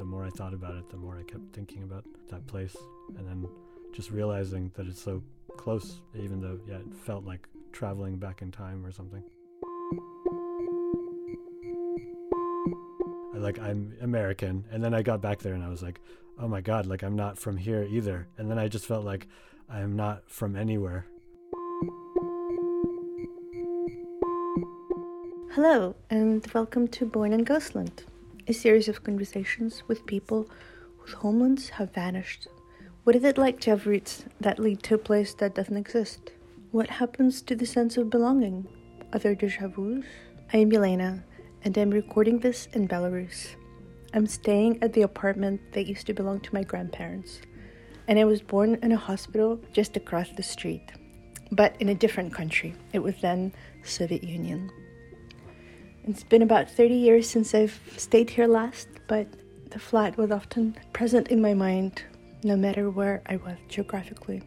the more I thought about it, the more I kept thinking about that place, and then just realizing that it's so close, even though yeah, it felt like traveling back in time or something. Like I'm American, and then I got back there and I was like, oh my god, like I'm not from here either, and then I just felt like I'm not from anywhere. Hello, and welcome to Born in Ghostland, a series of conversations with people whose homelands have vanished. What is it like to have roots that lead to a place that doesn't exist? What happens to the sense of belonging? Are there deja vus? I am Yelena, and I'm recording this in Belarus. I'm staying at the apartment that used to belong to my grandparents, and I was born in a hospital just across the street, but in a different country. It was then Soviet Union. It's been about 30 years since I've stayed here last, but the flat was often present in my mind, no matter where I was geographically.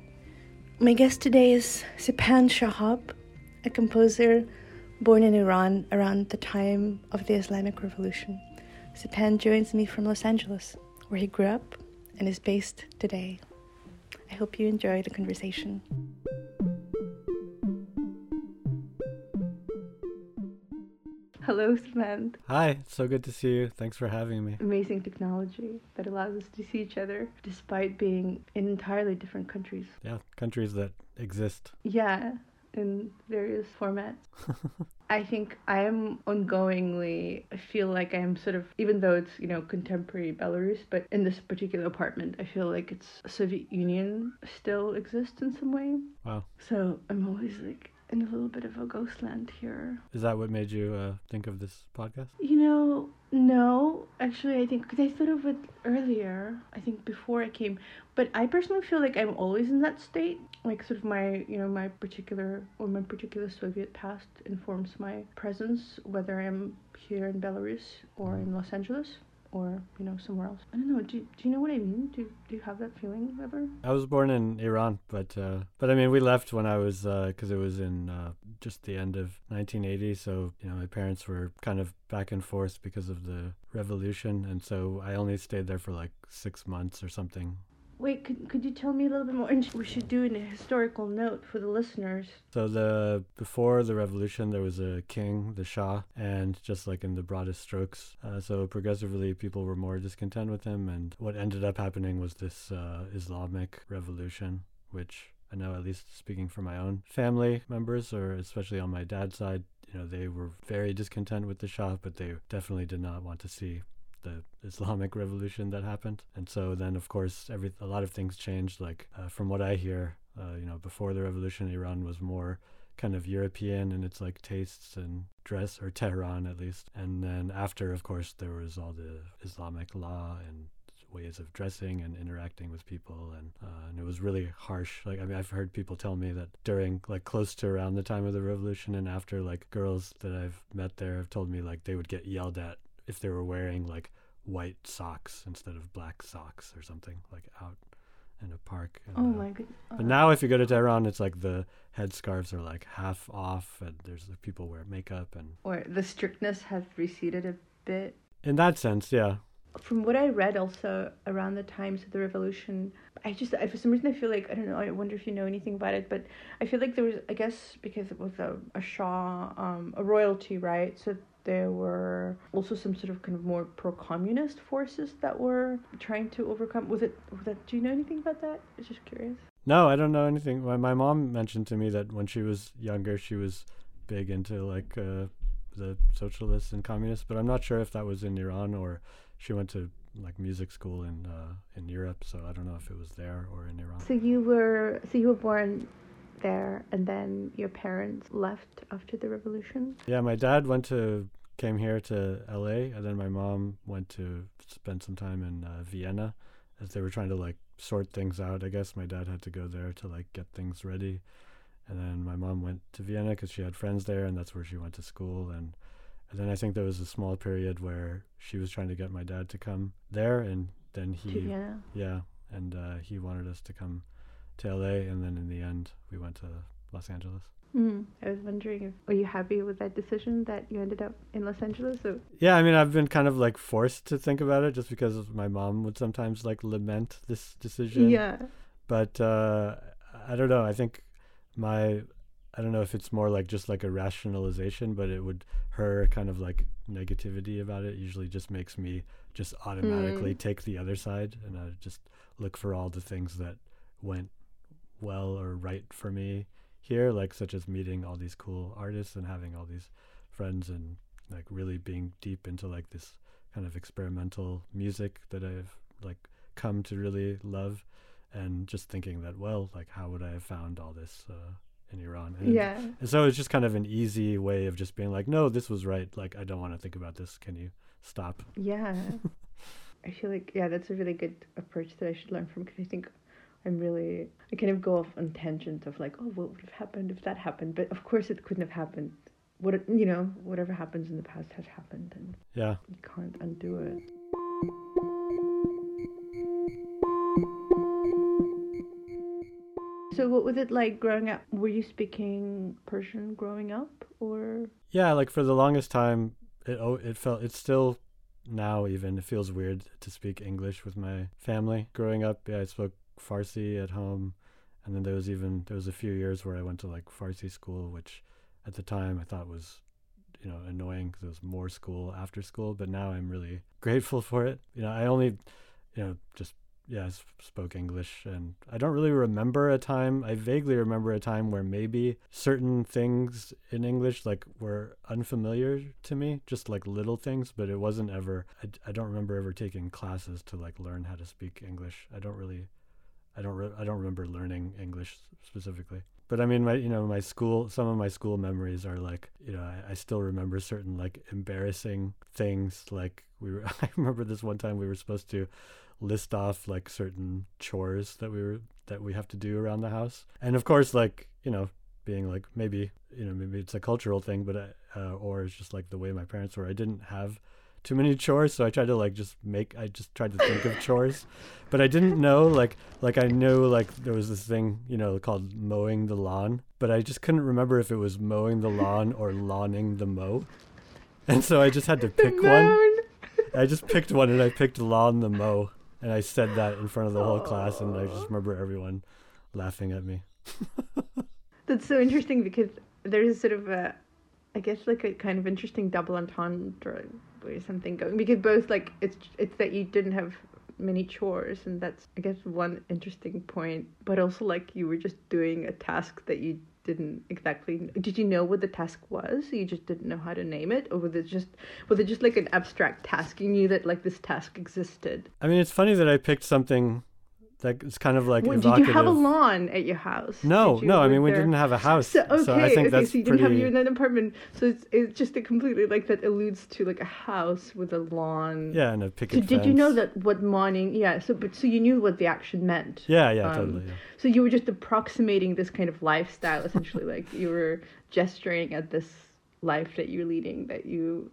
My guest today is Sephan Shahab, a composer born in Iran around the time of the Islamic Revolution. Sephan joins me from Los Angeles, where he grew up and is based today. I hope you enjoy the conversation. Hello, Sephan. Hi, so good to see you. Thanks for having me. Amazing technology that allows us to see each other despite being in entirely different countries. Yeah, countries that exist. Yeah, in various formats. I think I am ongoingly, I feel like I'm sort of, even though it's, you know, contemporary Belarus, but in this particular apartment, I feel like it's Soviet Union still exists in some way. Wow. So I'm always like, in a little bit of a ghost land here. Is that what made you uh, think of this podcast? You know, no. Actually, I think because I thought of it earlier. I think before I came, but I personally feel like I'm always in that state. Like sort of my, you know, my particular or my particular Soviet past informs my presence, whether I'm here in Belarus or in Los Angeles or you know somewhere else. I don't know. Do, do you know what I mean? Do do you have that feeling ever? I was born in Iran, but uh, but I mean we left when I was because uh, it was in uh, just the end of 1980. So you know my parents were kind of back and forth because of the revolution, and so I only stayed there for like six months or something. Wait, could, could you tell me a little bit more? And we should do a historical note for the listeners. So the before the revolution, there was a king, the Shah, and just like in the broadest strokes, uh, so progressively people were more discontent with him, and what ended up happening was this uh, Islamic revolution, which I know at least speaking for my own family members, or especially on my dad's side, you know, they were very discontent with the Shah, but they definitely did not want to see the Islamic revolution that happened. And so then, of course, every a lot of things changed. Like uh, from what I hear, uh, you know, before the revolution, Iran was more kind of European in its like tastes and dress, or Tehran at least. And then after, of course, there was all the Islamic law and ways of dressing and interacting with people and uh, and it was really harsh like i mean i've heard people tell me that during like close to around the time of the revolution and after like girls that i've met there have told me like they would get yelled at if they were wearing like white socks instead of black socks or something like out in a park. And, oh my god! Oh. But now, if you go to Tehran, it's like the headscarves are like half off, and there's the people wear makeup and. Or the strictness has receded a bit. In that sense, yeah. From what I read, also around the times of the revolution, I just I, for some reason I feel like I don't know. I wonder if you know anything about it, but I feel like there was I guess because it was a, a Shah, um, a royalty, right? So there were also some sort of kind of more pro-communist forces that were trying to overcome. Was it? Was that? Do you know anything about that? I'm just curious. No, I don't know anything. My, my mom mentioned to me that when she was younger, she was big into like uh, the socialists and communists, but I'm not sure if that was in Iran or she went to like music school in uh, in Europe. So I don't know if it was there or in Iran. So you were so you were born there and then your parents left after the revolution? Yeah, my dad went to came here to LA and then my mom went to spend some time in uh, Vienna as they were trying to like sort things out. I guess my dad had to go there to like get things ready. And then my mom went to Vienna because she had friends there and that's where she went to school and and then I think there was a small period where she was trying to get my dad to come there, and then he, yeah, and uh, he wanted us to come to LA, and then in the end, we went to Los Angeles. Mm. I was wondering if were you happy with that decision that you ended up in Los Angeles? Or? Yeah, I mean, I've been kind of like forced to think about it just because my mom would sometimes like lament this decision. Yeah. But uh, I don't know. I think my I don't know if it's more like just like a rationalization, but it would her kind of like negativity about it usually just makes me just automatically Mm. take the other side and I just look for all the things that went well or right for me here, like such as meeting all these cool artists and having all these friends and like really being deep into like this kind of experimental music that I've like come to really love and just thinking that well like how would I have found all this uh, in Iran and, Yeah. and so it's just kind of an easy way of just being like no this was right like I don't want to think about this can you stop Yeah. I feel like yeah, that's a really good approach that I should learn from because I think I'm really I kind of go off on tangents of like, oh, what would have happened if that happened? But of course, it couldn't have happened. What you know, whatever happens in the past has happened, and yeah you can't undo it. So, what was it like growing up? Were you speaking Persian growing up, or yeah like for the longest time it oh it felt it's still now even it feels weird to speak english with my family growing up yeah i spoke farsi at home. And then there was even there was a few years where i went to like farsi school which at the time i thought was you know annoying because it was more school after school but now i'm really grateful for it. You know i only you know just yeah s- spoke english and i don't really remember a time i vaguely remember a time where maybe certain things in english like were unfamiliar to me just like little things but it wasn't ever i, I don't remember ever taking classes to like learn how to speak english. I don't really i don't re- i don't remember learning english specifically. But i mean my you know my school some of my school memories are like you know i, I still remember certain like embarrassing things. Like we were i remember this one time we were supposed to list off like certain chores that we were that we have to do around the house. And of course like you know being like maybe you know maybe it's a cultural thing but I, uh, or it's just like the way my parents were. I didn't have too many chores so i tried to like just make i just tried to think of chores. But i didn't know like like i knew like there was this thing you know called mowing the lawn but i just couldn't remember if it was mowing the lawn or lawning the mow and so i just had to pick one. I just picked one and I picked lawn the mow and I said that in front of the whole class and I just remember everyone laughing at me. That's so interesting because there's sort of a, I guess like a kind of interesting double entendre something going because both like it's it's that you didn't have many chores and that's I guess one interesting point, but also like you were just doing a task that you didn't exactly did you know what the task was? You just didn't know how to name it? Or was it just was it just like an abstract task? You knew that like this task existed. I mean, it's funny that I picked something that is kind of like Well, did you have a lawn at your house no, you no, I mean, we there? didn't have a house. So okay, I think okay, that's so you didn't have you in an apartment. So it's it's just a completely like that alludes to like a house with a lawn. yeah, and a So picket did you know that what morning? Yeah. So but so you knew what the action meant. Yeah, yeah, um, totally. Yeah. So you were just approximating this kind of lifestyle, essentially. like you were gesturing at this life that you're leading that you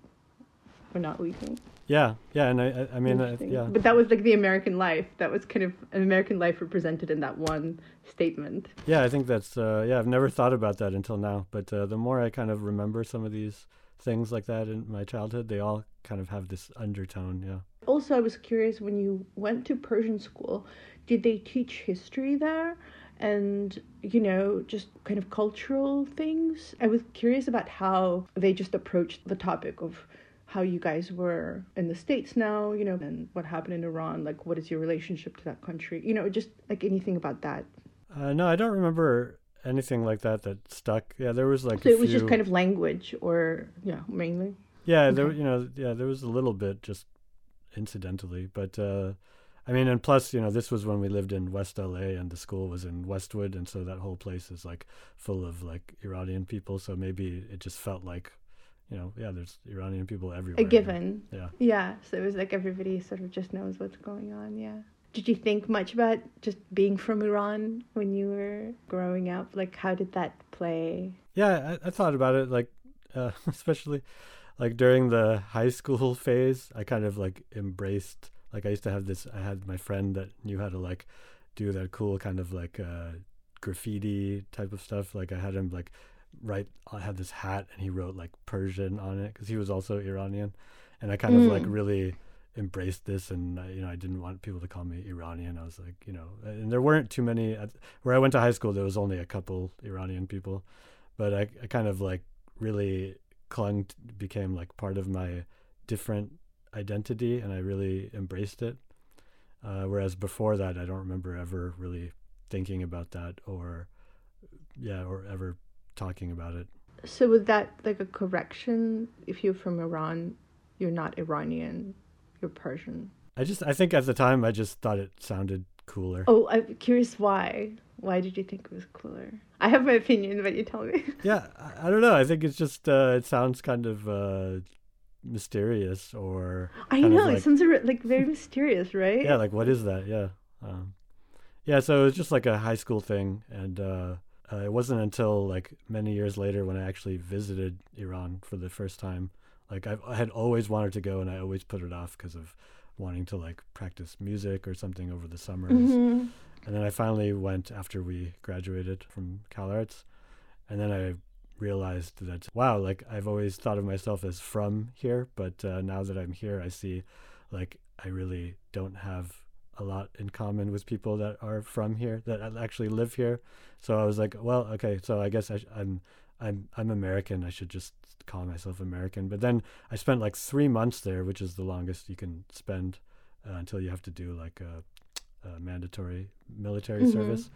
were not leading. Yeah, yeah, and I, I, mean, uh, yeah, But that was like the American life. That was kind of an American life represented in that one statement. yeah. I think that's uh, yeah. I've never thought about that until now, but uh, the more I kind of remember some of these things like that in my childhood, they all kind of have this undertone. Yeah. Also, I was curious when you went to Persian school, did they teach history there? And, you know, just kind of cultural things? I was curious about how they just approached the topic of how you guys were in the States now, you know, and what happened in Iran. Like, what is your relationship to that country? You know, just like anything about that. Uh, no, I don't remember anything like that that stuck. Yeah, there was like So it was just kind of language or, yeah, mainly. yeah, there you know yeah there was a little bit just incidentally, but uh, I mean, and plus you know this was when we lived in West LA and the school was in Westwood, and so that whole place is like full of like Iranian people. So maybe it just felt like you know yeah, there's Iranian people everywhere. A given. Yeah. Yeah, so it was like everybody sort of just knows what's going on, yeah. Did you think much about just being from Iran when you were growing up? Like, how did that play? Yeah, I, I thought about it like, uh, especially like during the high school phase. I kind of like embraced. Like I used to have this. I had my friend that knew how to like do that cool kind of like uh, graffiti type of stuff. Like I had him like write. I had this hat, and he wrote like Persian on it because he was also Iranian, and I kind of like Mm. really embraced this, and uh, you know I didn't want people to call me Iranian. I was like, you know, and there weren't too many. At, where I went to high school, there was only a couple Iranian people, but I, I kind of like really clung, to, became like part of my different identity, and I really embraced it. Uh, whereas before that, I don't remember ever really thinking about that or, yeah, or ever talking about it. So was that like a correction? If you're from Iran, you're not Iranian, you're Persian. I just, I think at the time, I just thought it sounded cooler. Oh, I'm curious why. Why did you think it was cooler? I have my opinion, but you tell me. Yeah, I, I don't know. I think it's just, uh, it sounds kind of uh, mysterious or, I know like- it sounds like very mysterious, right? yeah, like what is that? Yeah. Um, yeah, so it was just like a high school thing. And uh, uh, it wasn't until like many years later when I actually visited Iran for the first time. Like I've, I had always wanted to go and I always put it off because of wanting to like practice music or something over the summers. Mhm. And then I finally went after we graduated from Cal Arts. And then I realized that, wow, like I've always thought of myself as from here. But uh, now that I'm here, I see like I really don't have a lot in common with people that are from here, that actually live here. So I was like, well, okay, so I guess I sh- I'm, I'm, I'm American. I should just call myself American. But then I spent like three months there, which is the longest you can spend uh, until you have to do like a, a mandatory military Mhm. service.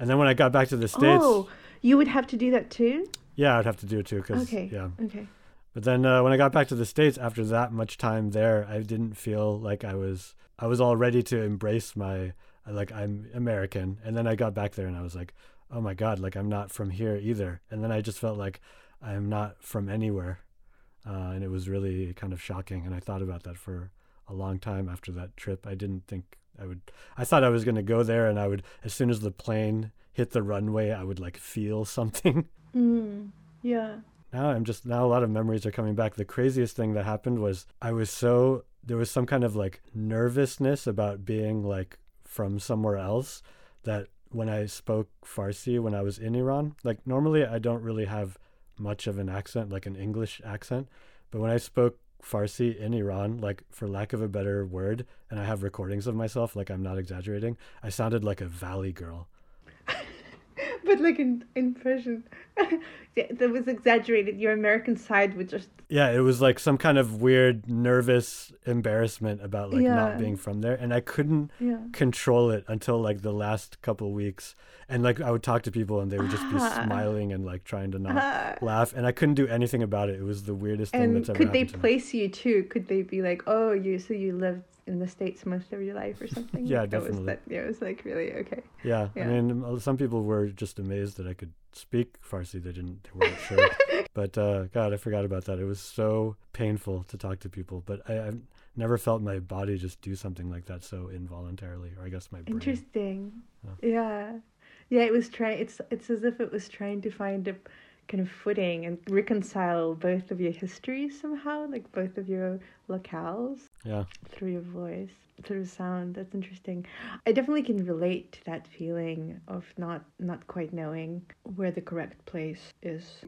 And then when I got back to the states, Oh, you would have to do that too? yeah, I'd have to do it too. Cause, Okay. yeah. Okay. But then uh, when I got back to the states after that much time there, I didn't feel like I was I was all ready to embrace my like I'm American. And then I got back there and I was like, oh my god, like I'm not from here either. And then I just felt like I'm not from anywhere, uh, and it was really kind of shocking. And I thought about that for a long time after that trip. I didn't think I would. I thought I was going to go there and I would as soon as the plane hit the runway, I would like feel something. Mm. Yeah. now I'm just now a lot of memories are coming back. The craziest thing that happened was I was so there was some kind of like nervousness about being like from somewhere else that when I spoke Farsi when I was in Iran, like normally I don't really have much of an accent, like an English accent, but when I spoke Farsi in Iran, like for lack of a better word, and I have recordings of myself, like I'm not exaggerating, I sounded like a valley girl. But like in in Persian, yeah, that was exaggerated. Your American side would just Yeah, it was like some kind of weird, nervous embarrassment about like Yeah. not being from there, and I couldn't yeah. control it until like the last couple weeks. And like I would talk to people, and they would just be Ah. smiling and like trying to not Ah. laugh, and I couldn't do anything about it. It was the weirdest thing and that's ever could they to me. place you too? Could they be like, oh, you so you lived in the states most of your life or something? Yeah, that Was definitely. that, it was like really okay. Yeah, Yeah. I mean, uh, some people were just amazed that I could speak Farsi. They didn't, they weren't sure. but uh, God, I forgot about that. It was so painful to talk to people, but I, I've never felt my body just do something like that so involuntarily, or I guess my brain. Interesting. Yeah. Yeah. Yeah, it was trying it's it's as if it was trying to find a kind of footing and reconcile both of your histories somehow, like both of your locales Yeah, through your voice, through sound. That's interesting. I definitely can relate to that feeling of not not quite knowing where the correct place is.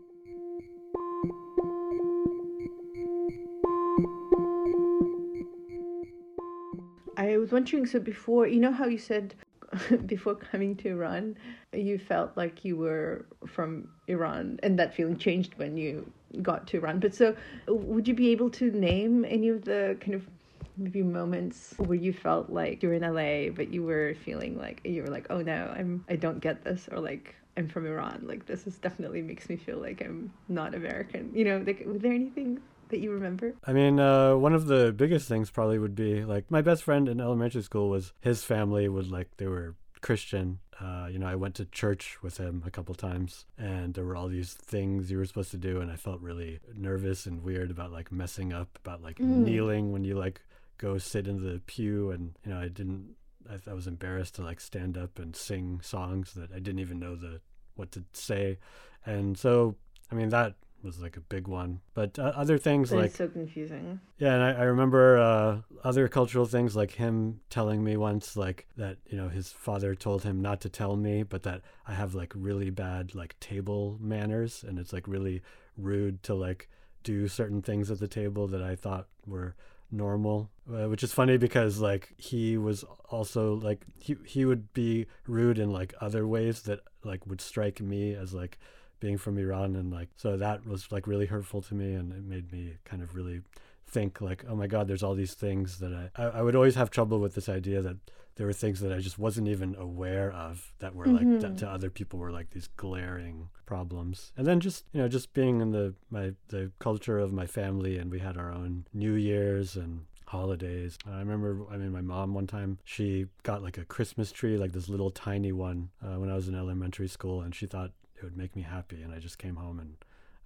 I was wondering so before you know how you said before coming to Iran you felt like you were from Iran and that feeling changed when you got to Iran but so would you be able to name any of the kind of maybe moments where you felt like you were in LA but you were feeling like you were like oh no I'm I don't get this or like I'm from Iran like this is definitely makes me feel like I'm not American you know like was there anything that you remember I mean, uh, one of the biggest things probably would be like my best friend in elementary school was his family would like they were Christian. Uh, you know, I went to church with him a couple times, and there were all these things you were supposed to do, and I felt really nervous and weird about like messing up, about like Mm. kneeling when you like go sit in the pew, and you know, I didn't. I, I was embarrassed to like stand up and sing songs that I didn't even know the what to say, and so I mean that was like a big one. But uh, other things That like so confusing. yeah, and I, I remember uh, other cultural things like him telling me once like that you know his father told him not to tell me, but that I have like really bad like table manners, and it's like really rude to like do certain things at the table that I thought were normal uh, which is funny because like he was also like he he would be rude in like other ways that like would strike me as like being from Iran and like so that was like really hurtful to me and it made me kind of really think like oh my god there's all these things that I I, I would always have trouble with this idea that there were things that I just wasn't even aware of that were like Mhm. that to other people were like these glaring problems. And then just you know just being in the my the culture of my family and we had our own new year's and holidays. I remember i mean my mom one time she got like a christmas tree like this little tiny one uh, when i was in elementary school and she thought it would make me happy. And i just came home and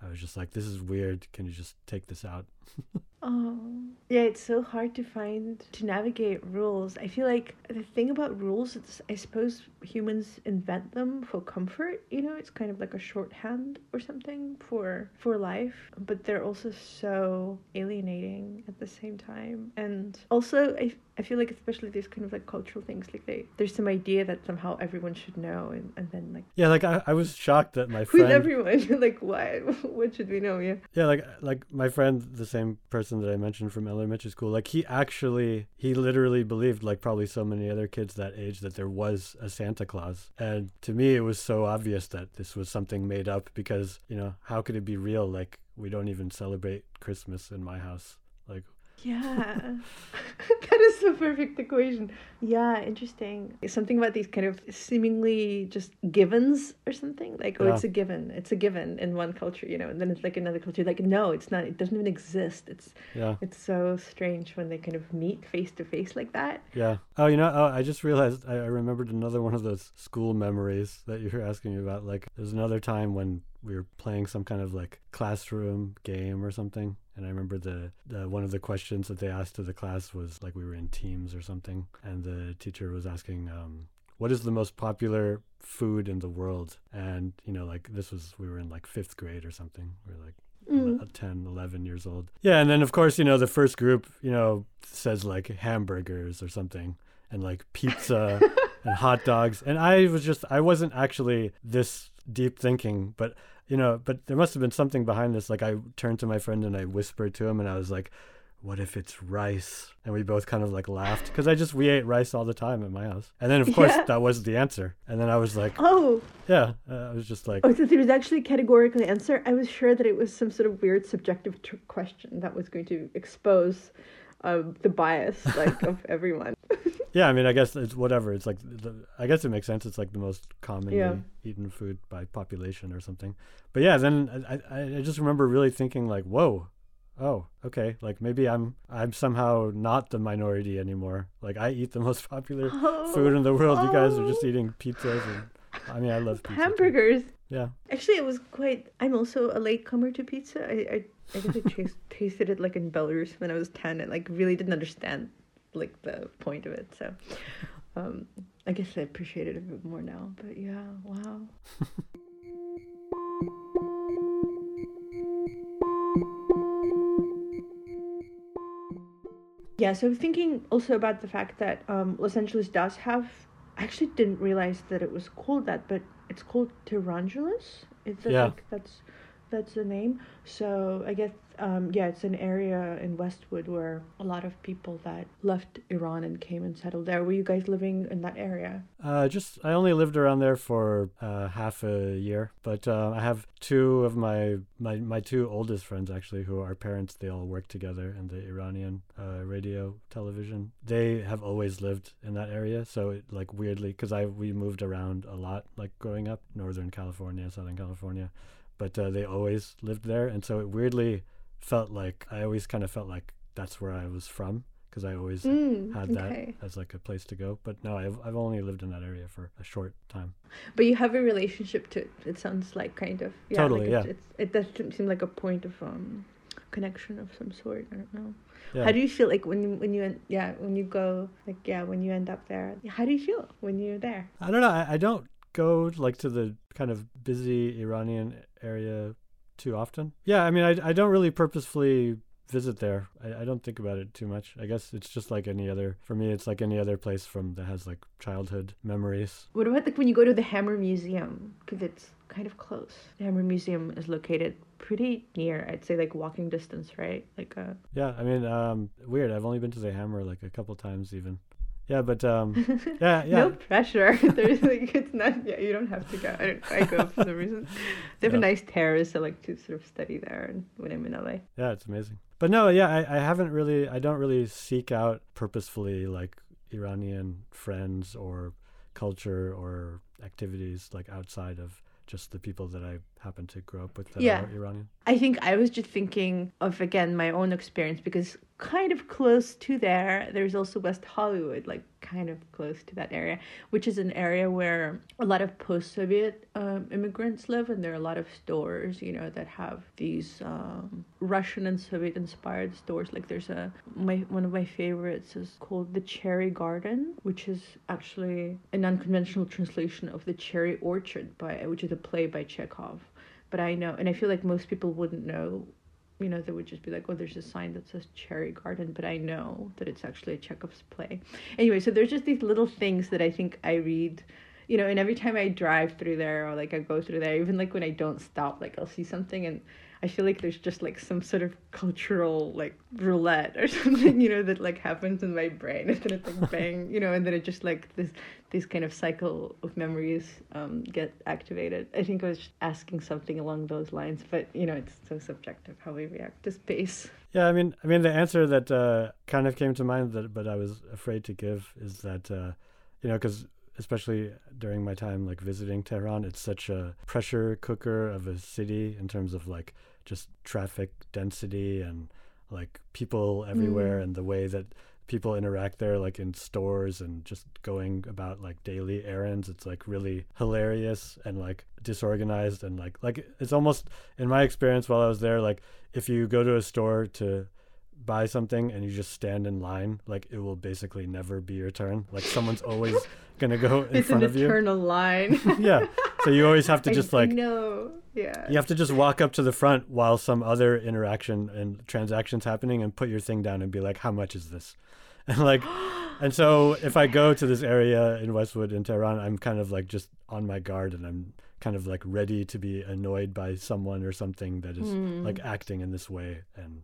i was just like this is weird. Can you just take this out Oh, yeah, it's so hard to find to navigate rules. I feel like the thing about rules is I suppose humans invent them for comfort, you know, it's kind of like a shorthand or something for for life, but they're also so alienating at the same time. And also I I feel like especially these kind of like cultural things like they there's some idea that somehow everyone should know and, and then like yeah like i, I was shocked that my who's friend everyone? like why what should we know? Yeah. Yeah, like like my friend, the same person that I mentioned from elementary school, like he actually he literally believed, like probably so many other kids that age, that there was a Santa Claus. And to me, it was so obvious that this was something made up because you know how could it be real? Like we don't even celebrate Christmas in my house. Like Yeah. that is the perfect equation. Yeah, interesting. Something about these kind of seemingly just givens or something. Like, oh, Yeah. it's a given. It's a given in one culture, you know, and then it's like another culture. Like, no, it's not. It doesn't even exist. It's yeah, it's so strange when they kind of meet face to face like that. yeah. Oh, you know, oh, I just realized I, I remembered another one of those school memories that you were asking me about. Like there's another time when we were playing some kind of like classroom game or something and i remember the, the one of the questions that they asked to the class was like we were in teams or something and the teacher was asking um, what is the most popular food in the world and you know like this was we were in like fifth grade or something we were like Mm. 10 11 years old yeah and then of course you know the first group you know says like hamburgers or something and like pizza and hot dogs and i was just i wasn't actually this deep thinking but you know but there must have been something behind this like i turned to my friend and i whispered to him and i was like what if it's rice and we both kind of like laughed because i just we ate rice all the time at my house and then of course Yeah. that was the answer and then i was like Oh, yeah uh, i was just like oh, so there was actually a categorical answer. I was sure that it was some sort of weird subjective tr- question that was going to expose um, the bias like of everyone. Yeah, I mean, I guess it's whatever. It's like, the, I guess it makes sense. It's like the most commonly Yeah. eaten food by population or something. But yeah, then I, I, just remember really thinking like, whoa, oh, okay, like maybe I'm, I'm somehow not the minority anymore. Like I eat the most popular oh. food in the world. You guys are just Oh. eating pizzas and, I mean, I love pizza. too. hamburgers. Yeah. Actually, it was quite. I'm also a latecomer to pizza. I I, I guess I tasted it like in Belarus when I was ten, and like really didn't understand like the point of it. So, um, I guess I appreciate it a bit more now. But yeah, wow. Yeah, so thinking also about the fact that um, Los Angeles does have. I actually didn't realize that it was called that, but it's called Tehrangeles. Is that Yeah. like that's that's the name? So I guess um, yeah, it's an area in Westwood where a lot of people that left Iran and came and settled there. Were you guys living in that area? Uh, just I only lived around there for uh, half a year, but uh, I have two of my, my my two oldest friends actually, who are parents. They all work together in the Iranian uh, radio television. They have always lived in that area, so it, like weirdly, because I we moved around a lot, like growing up, Northern California, Southern California, but uh, they always lived there, and so it weirdly felt like I always kind of felt like that's where I was from because I always Mm, had that okay. as like a place to go. But no, I've I've only lived in that area for a short time. But you have a relationship to it. It sounds like kind of yeah. Totally, like yeah. It's, it does seem like a point of um connection of some sort. I don't know. Yeah. How do you feel like when you when you yeah when you go like yeah when you end up there? How do you feel when you're there? I don't know. I, I don't go like to the kind of busy Iranian area too often. Yeah, I mean, I, I don't really purposefully visit there. I, I don't think about it too much. I guess it's just like any other, for me, it's like any other place from that has like childhood memories. What about like when you go to the Hammer Museum? Because it's kind of close. The Hammer Museum is located pretty near, I'd say like walking distance, right? Like uh Yeah, I mean, um, weird. I've only been to the Hammer like a couple times even. Yeah, but um, yeah, yeah. no pressure. There's like it's not. Yeah, you don't have to go. I, don't, I go for some reason. They have Yeah. a nice terrace. I like to sort of study there, and when I'm in LA. Yeah, it's amazing. But no, yeah, I, I haven't really, I don't really seek out purposefully like Iranian friends or culture or activities like outside of just the people that I happen to grow up with that Yeah. are Iranian. I think I was just thinking of again my own experience because kind of close to there, there's also West Hollywood, like kind of close to that area, which is an area where a lot of post-Soviet um, immigrants live, and there are a lot of stores, you know, that have these um, Russian and Soviet-inspired stores. Like there's a my one of my favorites is called the Cherry Garden, which is actually an unconventional translation of the Cherry Orchard by which is a play by Chekhov but I know, and I feel like most people wouldn't know. You know, they would just be like, "Oh, there's a sign that says Cherry Garden," but I know that it's actually a Chekhov's play. Anyway, so there's just these little things that I think I read. You know, and every time I drive through there or like I go through there, even like when I don't stop, like I'll see something and I feel like there's just like some sort of cultural like roulette or something, you know, that like happens in my brain and then it's like bang, you know, and then it just like this this kind of cycle of memories um, get activated. I think I was asking something along those lines, but you know, it's so subjective how we react to space. Yeah, I mean, I mean, the answer that uh, kind of came to mind that, but I was afraid to give is that, uh, you know, because especially during my time like visiting Tehran, it's such a pressure cooker of a city in terms of like just traffic density and like people mm. everywhere and the way that people interact there like in stores and just going about like daily errands. It's like really hilarious and like disorganized and like like it's almost in my experience while I was there like if you go to a store to buy something and you just stand in line like it will basically never be your turn like someone's always gonna go in it's front of you It's an eternal line. yeah so you always have to just I like know, yeah. you have to just walk up to the front while some other interaction and transactions happening and put your thing down and be like, how much is this? And like, and so if I go to this area in Westwood in Tehran, I'm kind of like just on my guard and I'm kind of like ready to be annoyed by someone or something that is Mm. like acting in this way. And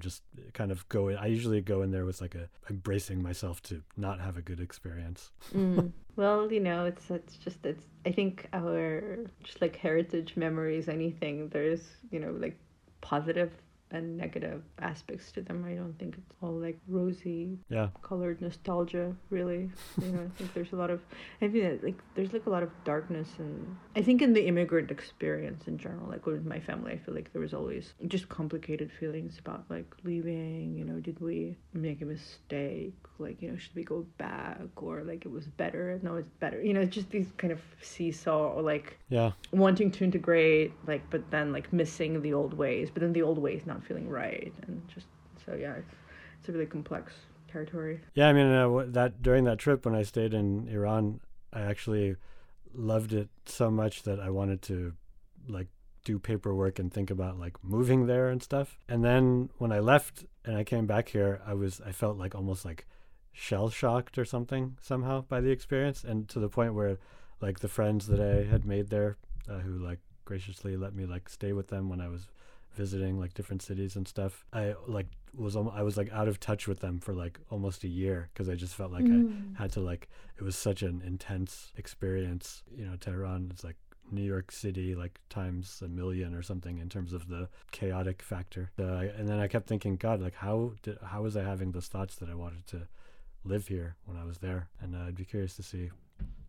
just kind of go in. I usually go in there with like a, I'm bracing myself to not have a good experience. Mm. Well, you know, it's it's just it's. I think our just like heritage memories, anything there's you know like positive and negative aspects to them. I don't think it's all like rosy Yeah. colored nostalgia. Really, you know, I think there's a lot of. I mean, like there's like a lot of darkness, and I think in the immigrant experience in general, like with my family, I feel like there was always just complicated feelings about like leaving. You know, did we make a mistake? Like, you know, should we go back or like it was better? No, it's better. You know, it's just these kind of seesaw or like Yeah. wanting to integrate, like, but then like missing the old ways, but then the old ways not feeling right, and just so yeah, it's, it's a really complex territory. Yeah, I mean uh, that during that trip when I stayed in Iran, I actually loved it so much that I wanted to like do paperwork and think about like moving there and stuff. And then when I left and I came back here, I was I felt like almost like shell shocked or something somehow by the experience and to the point where like the friends that I had made there uh, who like graciously let me like stay with them when I was visiting like different cities and stuff. I like was I was like out of touch with them for like almost a year because I just felt like I had to like it was such an intense experience. You know, Tehran is like New York City like times a million or something in terms of the chaotic factor. Uh, I- and then I kept thinking, God, like how did how was I having those thoughts that I wanted to live here when I was there? And uh, I'd be curious to see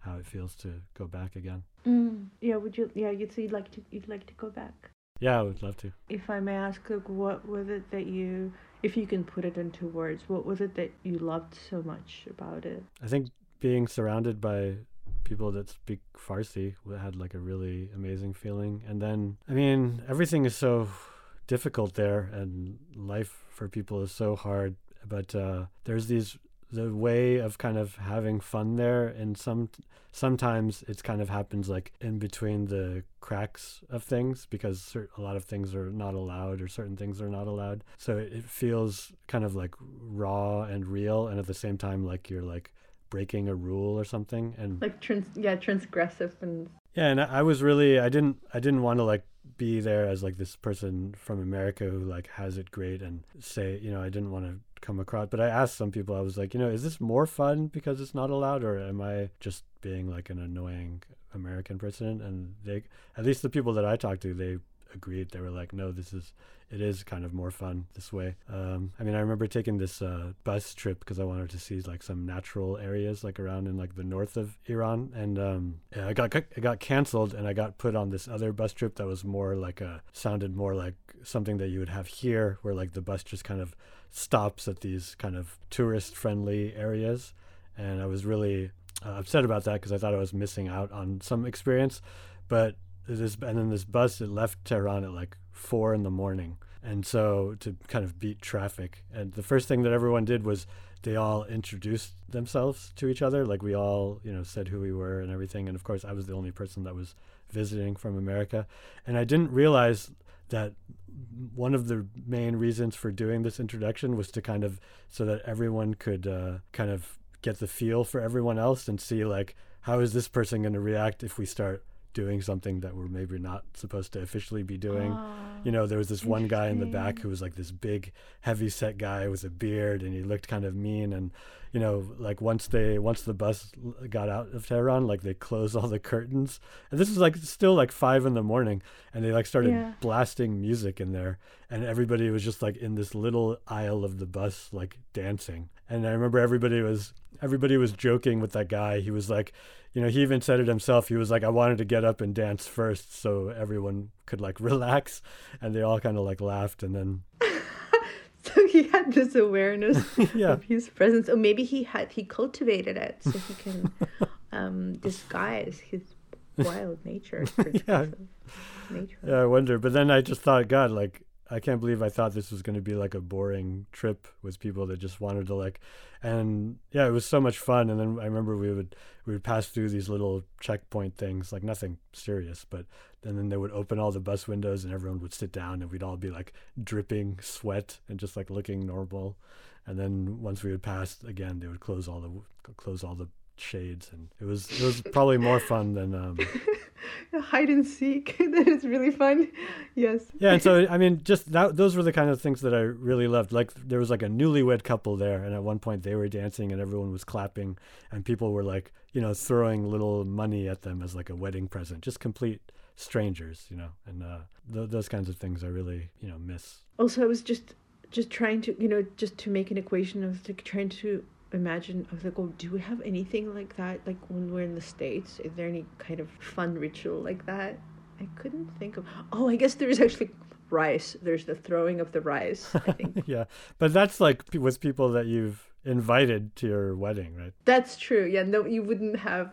how it feels to go back again. Mm. Yeah, would you? Yeah, you'd say you'd like to. You'd like to go back. Yeah, I would love to. If I may ask, like, what was it that you, if you can put it into words, what was it that you loved so much about it? I think being surrounded by people that speak Farsi had like a really amazing feeling. And then, I mean, everything is so difficult there, and life for people is so hard. But uh, there's these the way of kind of having fun there and some sometimes it's kind of happens like in between the cracks of things because a lot of things are not allowed or certain things are not allowed. So it, it feels kind of like raw and real and at the same time like you're like breaking a rule or something and like trans yeah transgressive and yeah and I, I was really i didn't i didn't want to like be there as like this person from america who like has it great and say you know i didn't want to come across but i asked some people i was like you know is this more fun because it's not allowed or am i just being like an annoying american person and they at least the people that i talked to they agreed. They were like no this is it is kind of more fun this way. Um, i mean i remember taking this uh, bus trip because i wanted to see like some natural areas like around in like the north of iran. And um, i got it got canceled and i got put on this other bus trip that was more like a sounded more like something that you would have here where like the bus just kind of stops at these kind of tourist friendly areas. And i was really uh, upset about that because i thought i was missing out on some experience. But this and then this bus it left Tehran at like four in the morning, and so to kind of beat traffic. And the first thing that everyone did was they all introduced themselves to each other, like we all you know said who we were and everything. And of course, I was the only person that was visiting from America, and I didn't realize that one of the main reasons for doing this introduction was to kind of so that everyone could uh, kind of get the feel for everyone else and see like how is this person going to react if we start doing something that we're maybe not supposed to officially be doing. Oh, you know, ah, there was this one guy in the back who was like this big, heavy set guy with a beard, and he looked kind of mean. And you know, like once they once the bus got out of Tehran, like they closed all the curtains, and this is like still like five in the morning, and they like started Yeah. blasting music in there, and everybody was just like in this little aisle of the bus, like dancing. And I remember everybody was everybody was joking with that guy. He was like, you know, he even said it himself. He was like, I wanted to get up and dance first so everyone could like relax. And they all kind of like laughed. And then, so he had this awareness yeah, of his presence or maybe he had he cultivated it so he can um disguise his wild nature transgressive nature yeah, I wonder. But then I just thought, God, like, I can't believe I thought this was going to be like a boring trip with people that just wanted to like, and yeah, it was so much fun. And then I remember we would we would pass through these little checkpoint things, like nothing serious, but and then they would open all the bus windows and everyone would sit down and we'd all be like dripping sweat and just like looking normal. And then once we would pass again, they would close all the close all the shades and it was it was probably more fun than um hide and seek that is really fun. Yes. Yeah and so i mean just that those were the kind of things that i really loved. Like there was like a newlywed couple there and at one point they were dancing and everyone was clapping and people were like you know throwing little money at them as like a wedding present just complete strangers you know and uh th- those kinds of things i really you know miss. Also i was just just trying to you know just to make an equation of like trying to imagine I was like, oh, do we have anything like that? Like when we're in the States, is there any kind of fun ritual like that? I couldn't think of oh, I guess there is actually rice. There's the throwing of the rice, I think. yeah but that's like with people that you've invited to your wedding right That's true. Yeah, no you wouldn't have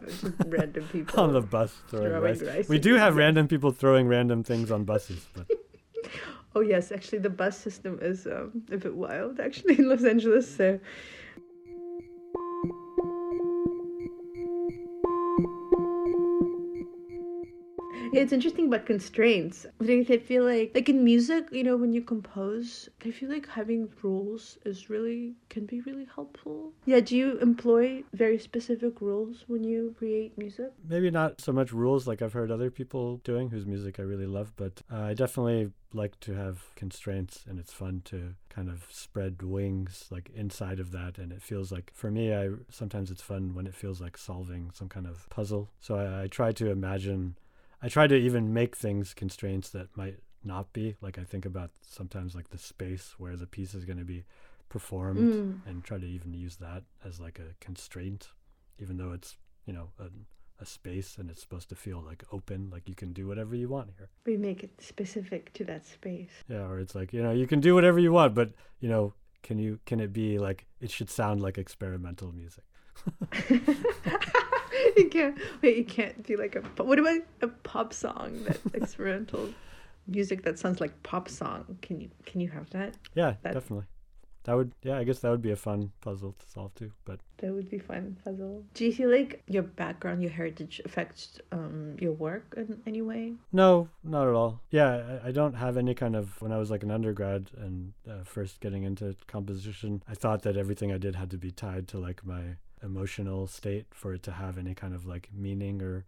random people on the bus throwing, throwing rice. rice we do have random people throwing random things on buses but Oh yes, actually the bus system is um, a bit wild actually in Los Angeles. So it's interesting about constraints. I feel like like in music, you know, when you compose, I feel like having rules is really can be really helpful. Yeah, do you employ very specific rules when you create music? maybe not so much rules like I've heard other people doing whose music I really love, but uh, I definitely like to have constraints and it's fun to kind of spread wings like inside of that and it feels like for me I sometimes it's fun when it feels like solving some kind of puzzle. So I, I try to imagine I try to even make things constraints that might not be. Like I think about sometimes like the space where the piece is going to be performed Mm. and try to even use that as like a constraint, even though it's, you know, a, a space and it's supposed to feel like open, like you can do whatever you want here. We make it specific to that space. Yeah, or it's like, you know, you can do whatever you want, but, you know, can you can it be like it should sound like experimental music? you can't wait. You can't do like a. What about a pop song that experimental music that sounds like pop song? Can you can you have that? Yeah, That- definitely. that would yeah, I guess that would be a fun puzzle to solve too. But That would be fun puzzle. Do you feel like your background, your heritage affects um, your work in any way? no, not at all. Yeah, I, I don't have any kind of when I was like an undergrad and uh, first getting into composition, I thought that everything I did had to be tied to like my emotional state for it to have any kind of like meaning or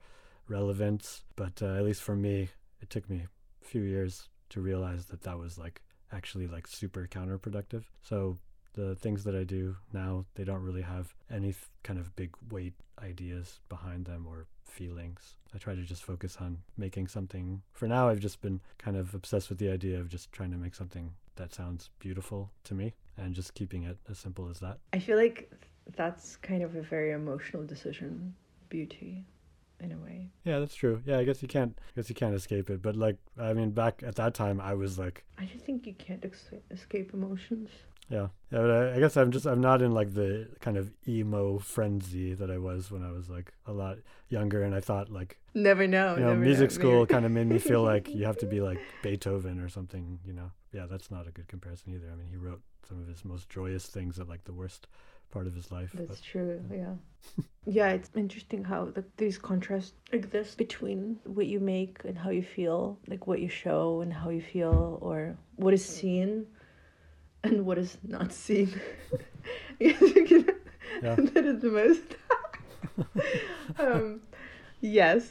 relevance. But uh, at least for me, it took me a few years to realize that that was like actually like super counterproductive. So the things that I do now, they don't really have any th- kind of big weight ideas behind them or feelings. I try to just focus on making something. For now, I've just been kind of obsessed with the idea of just trying to make something that sounds beautiful to me and just keeping it as simple as that. I feel like that's kind of a very emotional decision, beauty, in a way. Yeah, that's true. Yeah, I guess you can't. I guess you can't escape it. But like, I mean, back at that time, I was like, I just think you can't ex- escape emotions. yeah, yeah. But I, I guess I'm just, I'm not in like the kind of emo frenzy that I was when I was like a lot younger, and I thought like, Never know. you know, music know, school kind of made me feel like you have to be like Beethoven or something. You know, yeah, that's not a good comparison either. I mean, he wrote some of his most joyous things at like the worst part of his life. That's but- true, yeah. yeah, it's interesting how the, these contrasts exist between what you make and how you feel, like what you show and how you feel, or what is seen and what is not seen. Yes, you can- Yeah. that is the most. um, yes.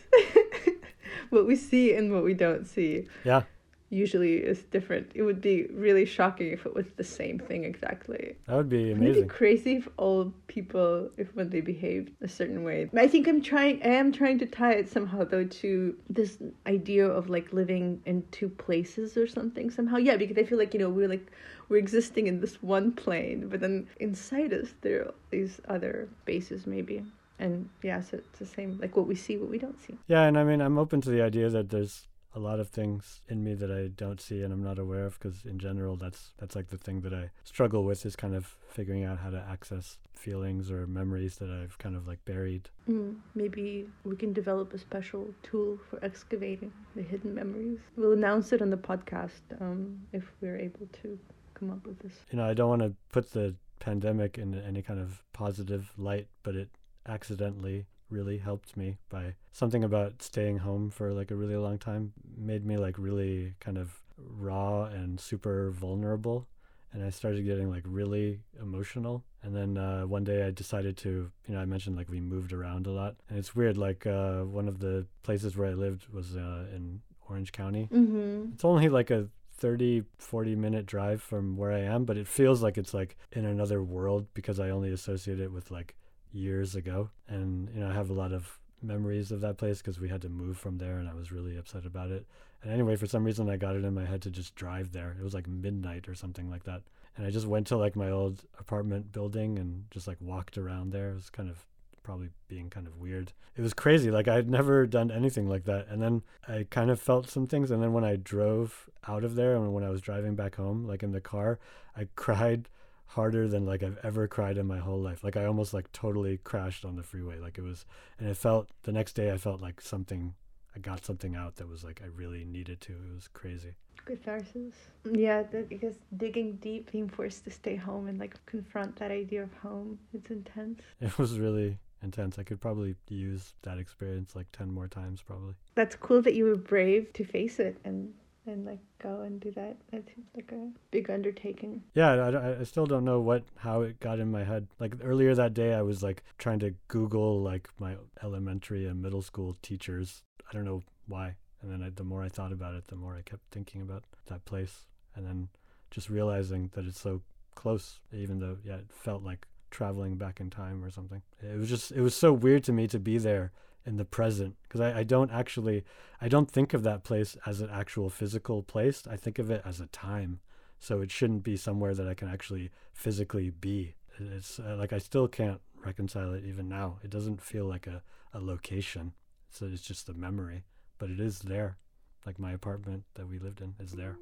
what we see and what we don't see yeah, usually is different. It would be really shocking if it was the same thing exactly. that would be Wouldn't it be amazing. crazy if all people, if when they behaved a certain way. I think I'm trying. I am trying to tie it somehow though to this idea of like living in two places or something somehow. Yeah, because I feel like you know we're like we're existing in this one plane, but then inside us there are these other bases maybe. And yeah, so it's the same like what we see, what we don't see. Yeah, and I mean, I'm open to the idea that there's a lot of things in me that I don't see and I'm not aware of because in general that's that's like the thing that I struggle with is kind of figuring out how to access feelings or memories that I've kind of like buried. Mm, maybe we can develop a special tool for excavating the hidden memories. We'll announce it on the podcast um, if we're able to come up with this. You know, I don't want to put the pandemic in any kind of positive light, but it accidentally really helped me by something about staying home for like a really long time made me like really kind of raw and super vulnerable and I started getting like really emotional. And then uh, one day I decided to, you know, I mentioned like we moved around a lot, and it's weird. Like uh, one of the places where I lived was uh, in Orange County. Mm-hmm. It's only like a 30, 40 minute drive from where I am, but it feels like it's like in another world because I only associate it with like years ago. And, you know, I have a lot of memories of that place because we had to move from there and I was really upset about it. And anyway, for some reason, I got it in my head to just drive there. It was like midnight or something like that. And I just went to like my old apartment building and just like walked around there. It was kind of probably being kind of weird. It was crazy. Like I'd never done anything like that. And then I kind of felt some things. And then when I drove out of there and when I was driving back home, like in the car, I cried harder than like I've ever cried in my whole life. Like I almost like totally crashed on the freeway. Like it was, and it felt the next day I felt like something, I got something out that was like I really needed to. It was crazy. Catharsis. Yeah, that, because digging deep, being forced to stay home and like confront that idea of home, it's intense. It was really intense. I could probably use that experience like 10 more times, probably. That's cool that you were brave to face it and and like go and do that. That seems like a big undertaking. Yeah, I, I, still don't know what how it got in my head. Like earlier that day, I was like trying to Google like my elementary and middle school teachers. I don't know why. And then I, the more I thought about it, the more I kept thinking about that place. And then just realizing that it's so close, even though yeah, it felt like traveling back in time or something. It was just it was so weird to me to be there in the present because I, I don't actually I don't think of that place as an actual physical place. I think of it as a time so it shouldn't be somewhere that I can actually physically be. It's uh, like I still can't reconcile it even now. It doesn't feel like a, a location. So it's just a memory, but it is there. Like my apartment that we lived in is there.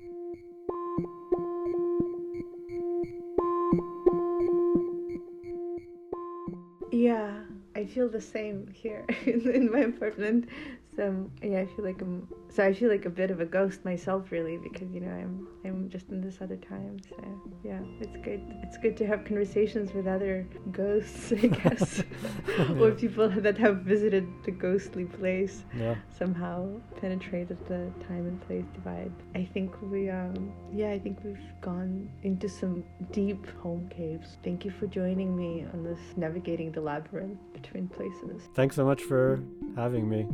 Feel the same here in, in my apartment. So yeah, I feel like I'm So I feel like a bit of a ghost myself, really, because you know I'm I'm just in this other time. So yeah, it's good. It's good to have conversations with other ghosts, I guess, yeah. or people that have visited the ghostly place. Yeah. Somehow penetrated the time and place divide. I think we um yeah I think we've gone into some deep home caves. Thank you for joining me on this navigating the labyrinth between places. Thanks so much for having me.